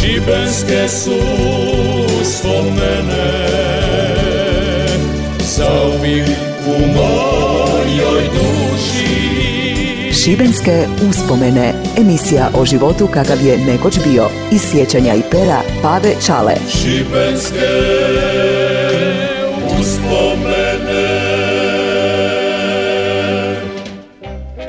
Šibenske su spomene Zauvijek u mojoj duši Šibenske uspomene. Emisija o životu kakav je nekoć bio. Iz sjećanja i pera Pave Čale. Šibenske uspomene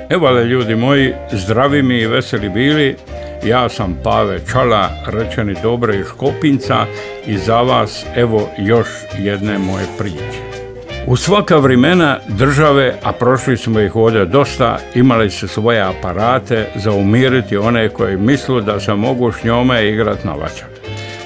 Evo ale ljudi moji, zdravi mi i veseli bili. Ja sam Pave Čala, rečeni dobre iz Škopinca i za vas evo još jedne moje priče. U svaka vremena države, a prošli smo ih ovdje dosta, imali su svoje aparate za umiriti one koji mislu da se mogu s njome igrati na vačak.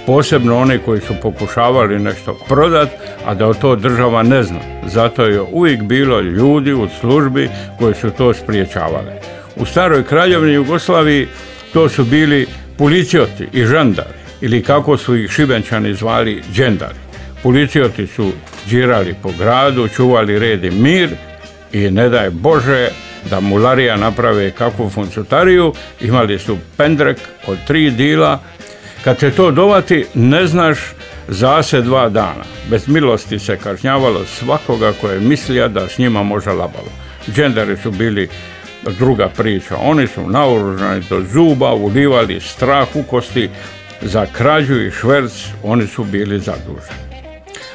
Posebno oni koji su pokušavali nešto prodat, a da to država ne zna. Zato je uvijek bilo ljudi u službi koji su to spriječavali. U staroj kraljevini Jugoslaviji to su bili policijoti i žandari, ili kako su ih šibenčani zvali džendari. Policijoti su džirali po gradu, čuvali red i mir i ne daj Bože da mularija naprave kakvu funcutariju, imali su pendrek od tri dila. Kad se to dovati, ne znaš za se dva dana. Bez milosti se kažnjavalo svakoga koje je mislija da s njima može labavo. Džendari su bili druga priča. Oni su naoružani do zuba, ulivali strah u kosti, za krađu i šverc oni su bili zaduženi.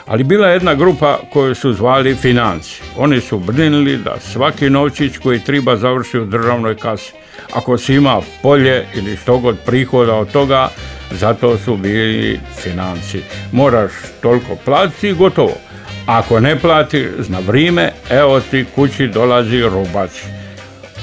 Ali bila je jedna grupa koju su zvali financi. Oni su brinili da svaki novčić koji treba završi u državnoj kasi. Ako si ima polje ili što god prihoda od toga, zato su bili financi. Moraš toliko platiti i gotovo. Ako ne platiš na vrijeme, evo ti kući dolazi rubac.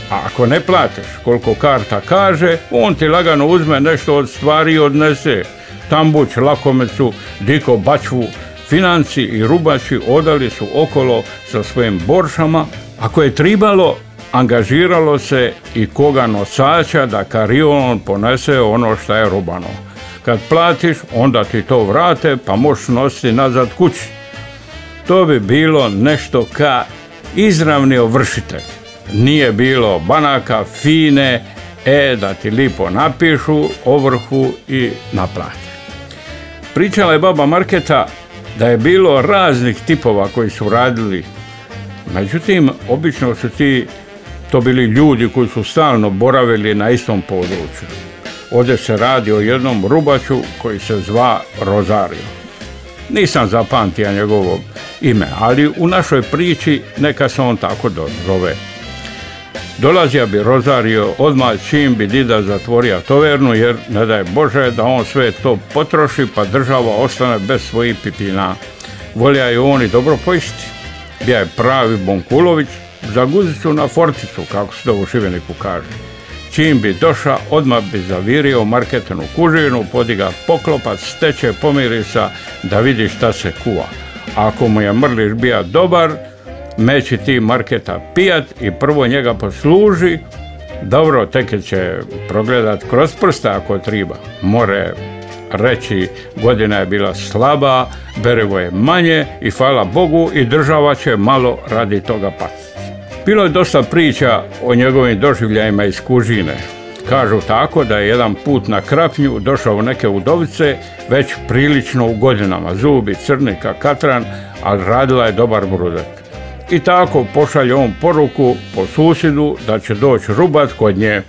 A ako ne platiš koliko karta kaže, on ti lagano uzme nešto od stvari i odnese. Tambuć, lakomecu, diko, bačvu, financi i rubači odali su okolo sa svojim boršama. Ako je tribalo, angažiralo se i koga nosača da karion ponese ono što je rubano. Kad platiš, onda ti to vrate pa možeš nositi nazad kući. To bi bilo nešto ka izravni ovršitelj. Nije bilo banaka, fine, e da ti lipo napišu ovrhu i naplate. Pričala je baba Marketa da je bilo raznih tipova koji su radili. Međutim, obično su ti to bili ljudi koji su stalno boravili na istom području. Ovdje se radi o jednom rubaču koji se zva Rozario. Nisam zapamtio njegovo ime, ali u našoj priči neka se on tako zove. Dolazio bi Rozario odmah čim bi Dida zatvorio tovernu jer ne daj Bože da on sve to potroši pa država ostane bez svojih pipina. Volja je on i dobro pojesti. Bija je pravi Bonkulović za guzicu na forticu, kako se to u Šibeniku kaže. Čim bi došao, odmah bi zavirio marketenu kužinu, podiga poklopac, steče pomirisa da vidi šta se kuva. Ako mu je mrliš bija dobar, meći ti marketa pijat i prvo njega posluži, dobro, teke će progledat kroz prsta ako treba. More reći godina je bila slaba, berego je manje i hvala Bogu i država će malo radi toga patiti. Bilo je dosta priča o njegovim doživljajima iz kužine. Kažu tako da je jedan put na krapnju došao u neke udovice, već prilično u godinama, zubi, crnika, katran, ali radila je dobar brudet. I tako pošalje on poruku po susjedu da će doći rubat kod nje.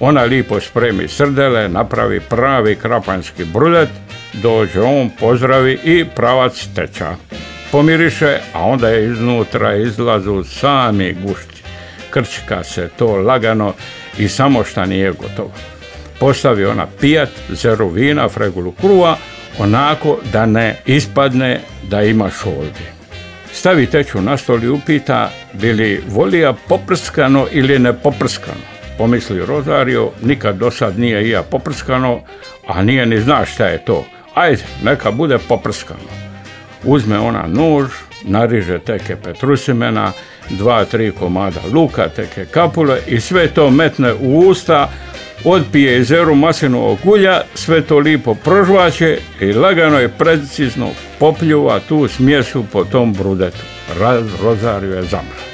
Ona lipo spremi srdele, napravi pravi krapanjski brudet, dođe on, pozdravi i pravac teča. Pomiriše, a onda je iznutra izlazu sami gušti. Krčka se to lagano i samo šta nije gotovo. Postavi ona pijat, zeru vina, fregulu kruva, onako da ne ispadne da ima šoldi. Stavi teču na stol i upita bili volija poprskano ili ne poprskano. Pomisli Rozario, nikad do sad nije i ja poprskano, a nije ni zna šta je to. Ajde, neka bude poprskano. Uzme ona nož, nariže teke petrusimena, dva, tri komada luka, teke kapule i sve to metne u usta, otpije iz maslinovog ulja, sve to lipo prožvaće i lagano je precizno popljuva tu smjesu po tom brudetu. Raz Rozario je zamra.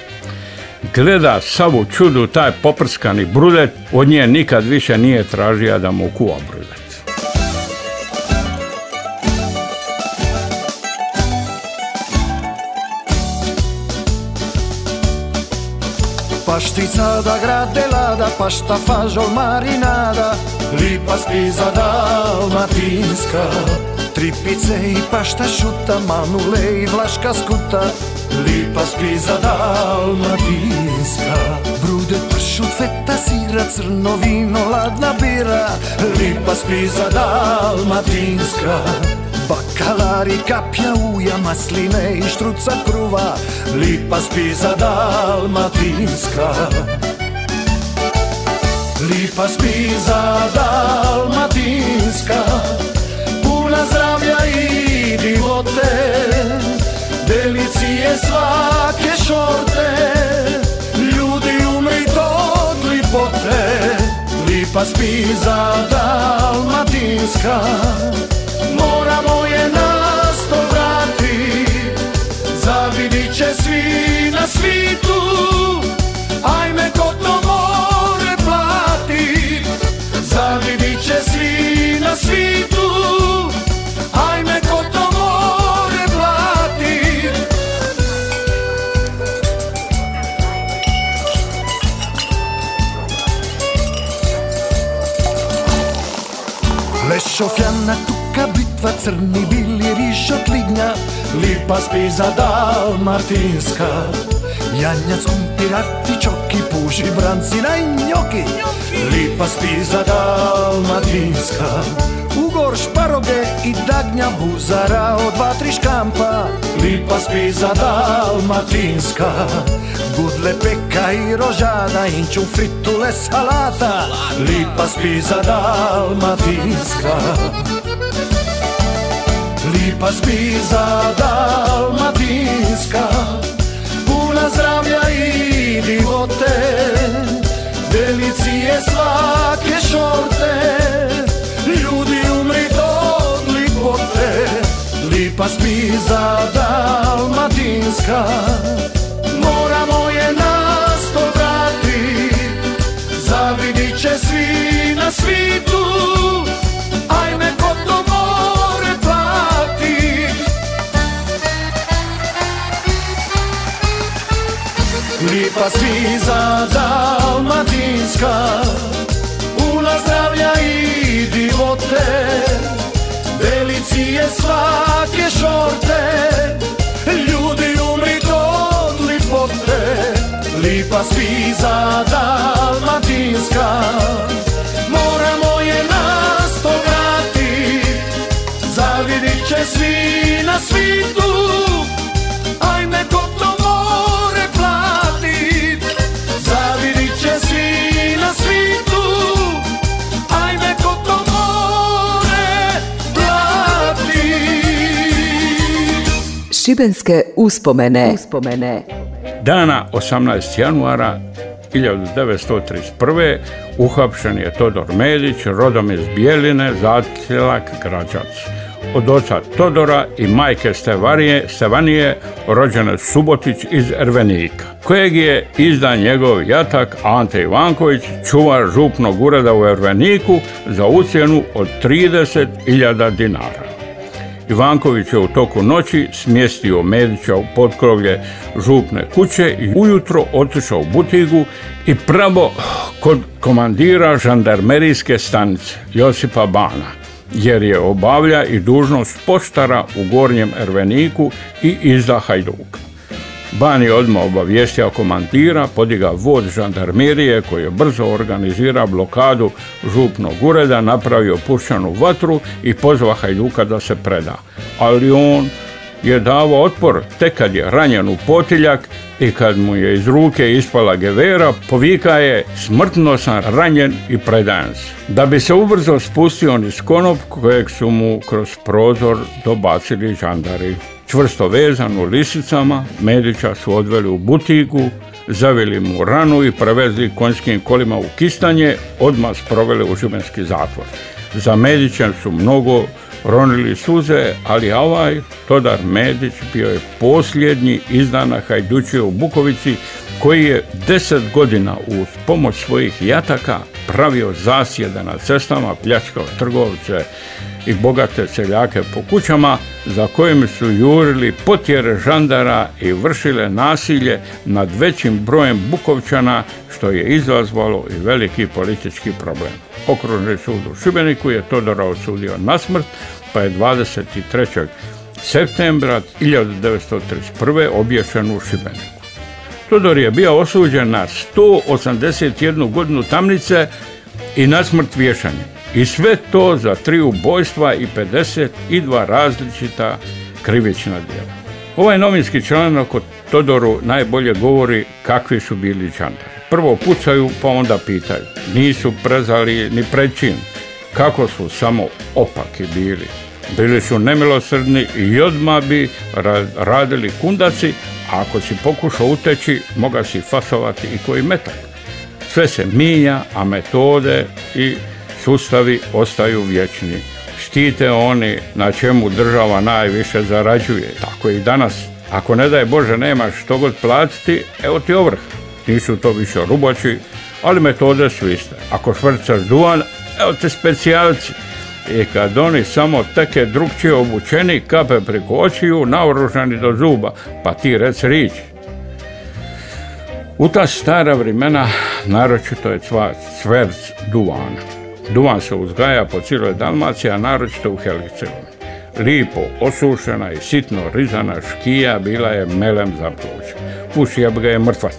Gleda savu čudu taj poprskani brudet, od nje nikad više nije tražio da mu kuva Da grade lada, pašta fažol marinada. Lipa spiza dalmatinska Tri pice i pašta šuta, manule i vlaška skuta. Lipa spiza dalmatinska. Brude pršut, feta, sira, crno vino, ladna bira. Lipa spiza dalmatinska Bakalari, kapja, uja, masline i štruca kruva Lipa spiza dalmatinska. Lipa spiza dalmatinska Puna zdravlja i divote Delicije svake šorte. Ljudi umri od lipote Lipa spiza dalmatinska Moramo je na sto vrati Zavidit će svi na svitu. Ajme ko to more plati Zavidit će svi na svitu. Ajme ko to more plati tuka, bitva, crni bili, riš od lignja Lipa spiza dalmatinska Janjac, kumpir, artičoki, puži, brancina i njoki Lipa spiza dalmatinska Ugor, šparoge i dagnja, buzara od dva, tri škampa. Lipa spiza dalmatinska Gudle, peka i rožada, inču, fritule, salata Lipa spiza dalmatinska Lipa spiza dalmatinska Puna zdravlja i divote Delicije svake šorte Ljudi umri od lipote. Lipa spiza dalmatinska Moramo je na sto vrati Zavidit će svi na svitu Lipa spiza dalmatinska Puna zdravlja i divote Delicije svake šorte Ljudi umri od lipote Lipa spiza dalmatinska Moramo je na sto vrati Zavidit će svi na svitu Šibenske uspomene. Uspomene. Dana 18. januara 1931. uhapšen je Todor Medić, rodom iz Bijeline, zatilak Građac. Od oca Todora i majke Stevarije, Stevanije, rođene Subotić iz Ervenika, kojeg je izdan njegov jatak Ante Ivanković, čuvar župnog ureda u Erveniku za ucjenu od 30.000 dinara. Ivanković je u toku noći smjestio Medića u potkrovlje župne kuće i ujutro otišao u butigu i pravo kod komandira žandarmerijske stanice Josipa Bana, jer je obavlja i dužnost poštara u Gornjem Erveniku i izda Hajduka. Ban je odmah obavijestio komandira, podiga vod žandarmerije koji je brzo organizirao blokadu župnog ureda, napravio puščanu vatru i pozva Hajduka da se preda. Ali on je davao otpor tek kad je ranjen u potiljak i kad mu je iz ruke ispala gevera, povika je smrtno sam ranjen i predajem se. Da bi se ubrzo spustio niz konop kojeg su mu kroz prozor dobacili žandari. Čvrsto vezan u lisicama, Medića su odveli u butigu, zavili mu ranu i prevezli konjskim kolima u Kistanje, odmah sproveli u Šibenski zatvor. Za Medićem su mnogo ronili suze, ali ovaj Todar Medić bio je posljednji izdana Hajdučije u Bukovici koji je deset godina uz pomoć svojih jataka pravio zasjede na cestama, pljačkao trgovce i bogate seljake po kućama za kojim su jurili potjere žandara i vršile nasilje nad većim brojem bukovčana što je izazvalo i veliki politički problem. Okružni sud u Šibeniku je Todora osudio na smrt pa je 23. septembra 1931. obješen u Šibeniku. Todor je bio osuđen na 181 godinu tamnice i na smrt vješanje. I sve to za tri ubojstva i 52 različita krivična djela. Ovaj novinski članak o Todoru najbolje govori kakvi su bili čandari. Prvo pucaju pa onda pitaju. Nisu prezali ni prečin. Kako su samo opaki bili. Bili su nemilosrdni i odmah bi radili kundaci, a ako si pokušao uteći, moga si fasovati i koji metak. Sve se minja, a metode i sustavi ostaju vječni. Štite oni na čemu država najviše zarađuje. Tako i danas. Ako ne daj Bože nemaš što god platiti, evo ti ovrh. Nisu to više rubači, ali metode su iste. Ako švrcaš duvan, evo te specijalci. I kad oni samo teke drugčije obučeni, kape preko očiju, naoružani do zuba, pa ti rec rič. U ta stara vremena naročito je cverc duvana. Duvan se uzgaja po cijeloj Dalmaciji, a naročito u Hercegovini. Lipo osušena i sitno rizana škija bila je melem za pluća. Pušija ga je mrtvac.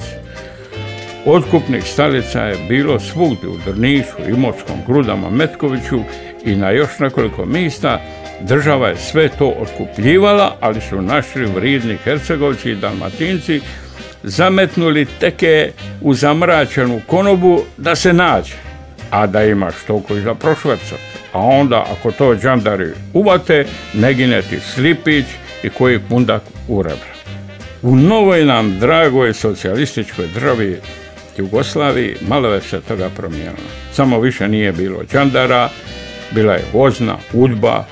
Otkupnih stalica je bilo svugdje u Drnišu, Imotskom, Grudama, Metkoviću i na još nekoliko mjesta država je sve to otkupljivala, ali su naši vridni Hercegovci i Dalmatinci zametnuli teke u zamračenu konobu da se nađe, a da ima što koji za prošvercat. A onda, ako to džandari uvate, ne gineti slipić i koji pundak u rebra. U novoj nam dragoj socijalističkoj državi Jugoslaviji malo je se toga promijenilo. Samo više nije bilo džandara, bila je vozna, udba,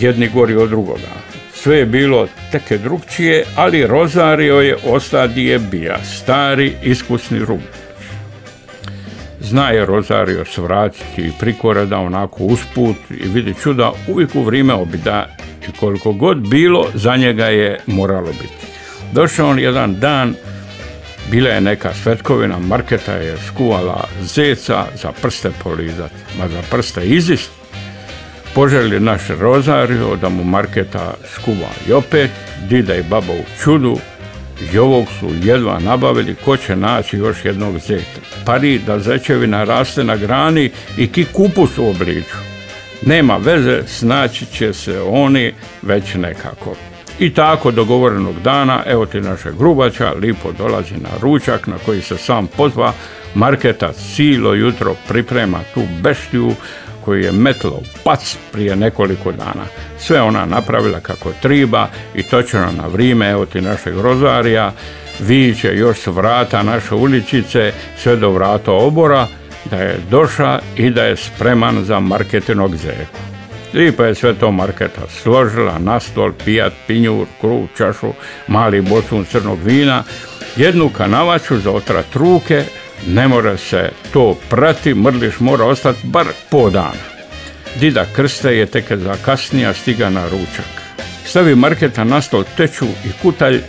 jedni gori od drugoga. Sve je bilo teke drugčije, ali Rozario je ostadije bija, stari, iskusni rub. Zna je Rozario svratiti i prikorada onako usput i vidi čuda uvijek u vrijeme obida i koliko god bilo za njega je moralo biti. Došao on jedan dan, bila je neka svetkovina, marketa je skuvala zeca za prste polizati, ma za prste izist poželi naš Rozario da mu marketa skuva i opet, dida i baba u čudu, i ovog su jedva nabavili ko će naći još jednog zeta. Pari da zečevina raste na grani i ki kupus u obliču. Nema veze, snaći će se oni već nekako. I tako dogovorenog dana, evo ti naše grubača, lipo dolazi na ručak na koji se sam pozva, marketa silo jutro priprema tu beštiju, koji je metlo pac prije nekoliko dana. Sve ona napravila kako triba i točno na vrijeme, evo ti našeg rozarija, viće još s vrata naše uličice, sve do vrata obora, da je došla i da je spreman za marketinog zeku. Lipo je sve to marketa složila na stol, pijat, pinjur, kruh, čašu, mali bosun crnog vina, jednu kanavaču za otrat ruke, ne mora se to prati, mrliš mora ostati bar po dana. Dida Krste je tek za kasnija stiga na ručak. Stavi marketa na stol teču i kutalj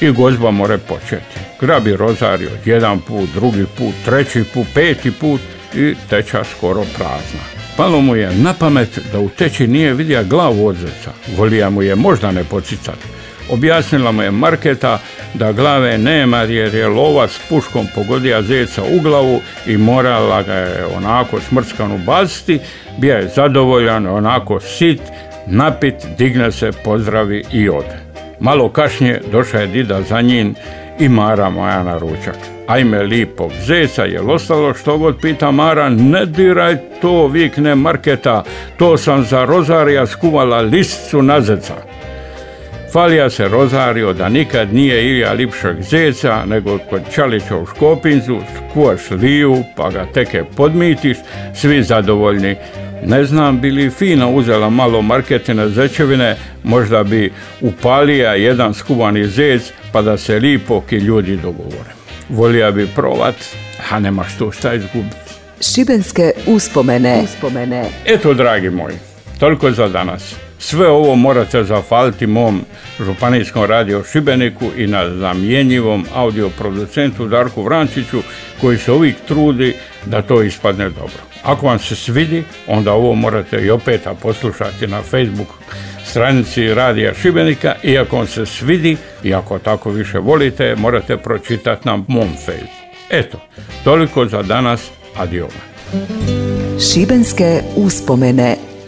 i gozba more početi. Grabi rozario jedan put, drugi put, treći put, peti put i teča skoro prazna. Palo mu je na pamet da u teči nije vidja glavu od zeca. Volija mu je možda ne pocicat. Objasnila mu je Marketa da glave nema jer je lovac puškom pogodija zeca u glavu i morala ga je onako smrckanu baciti. Bio je zadovoljan, onako sit, napit, digne se, pozdravi i ode. Malo kašnje došao je dida za njim i Mara moja na ručak. Ajme lipog zeca, je ostalo što god pita Mara, ne diraj to, vikne Marketa, to sam za Rozarija skuvala listcu na zeca. Falija se Rozario da nikad nije Ilija lipšeg zeca, nego kod Čalića u Škopincu, skuvaš liju, pa ga teke podmitiš, svi zadovoljni. Ne znam, bi li fina uzela malo marketine zečevine, možda bi upalija jedan skuvani zec, pa da se lipo ki ljudi dogovore. Volija bi provat, a nema što šta izgubiti. Šibenske uspomene. uspomene. Eto, dragi moji, toliko za danas. Sve ovo morate zahvaliti mom županijskom radio Šibeniku i na zamjenjivom audioproducentu Darku Vrančiću koji se uvijek trudi da to ispadne dobro. Ako vam se svidi, onda ovo morate i opet poslušati na Facebook stranici Radija Šibenika i ako vam se svidi i ako tako više volite, morate pročitati na mom Facebooku. Eto, toliko za danas, adiova. Šibenske uspomene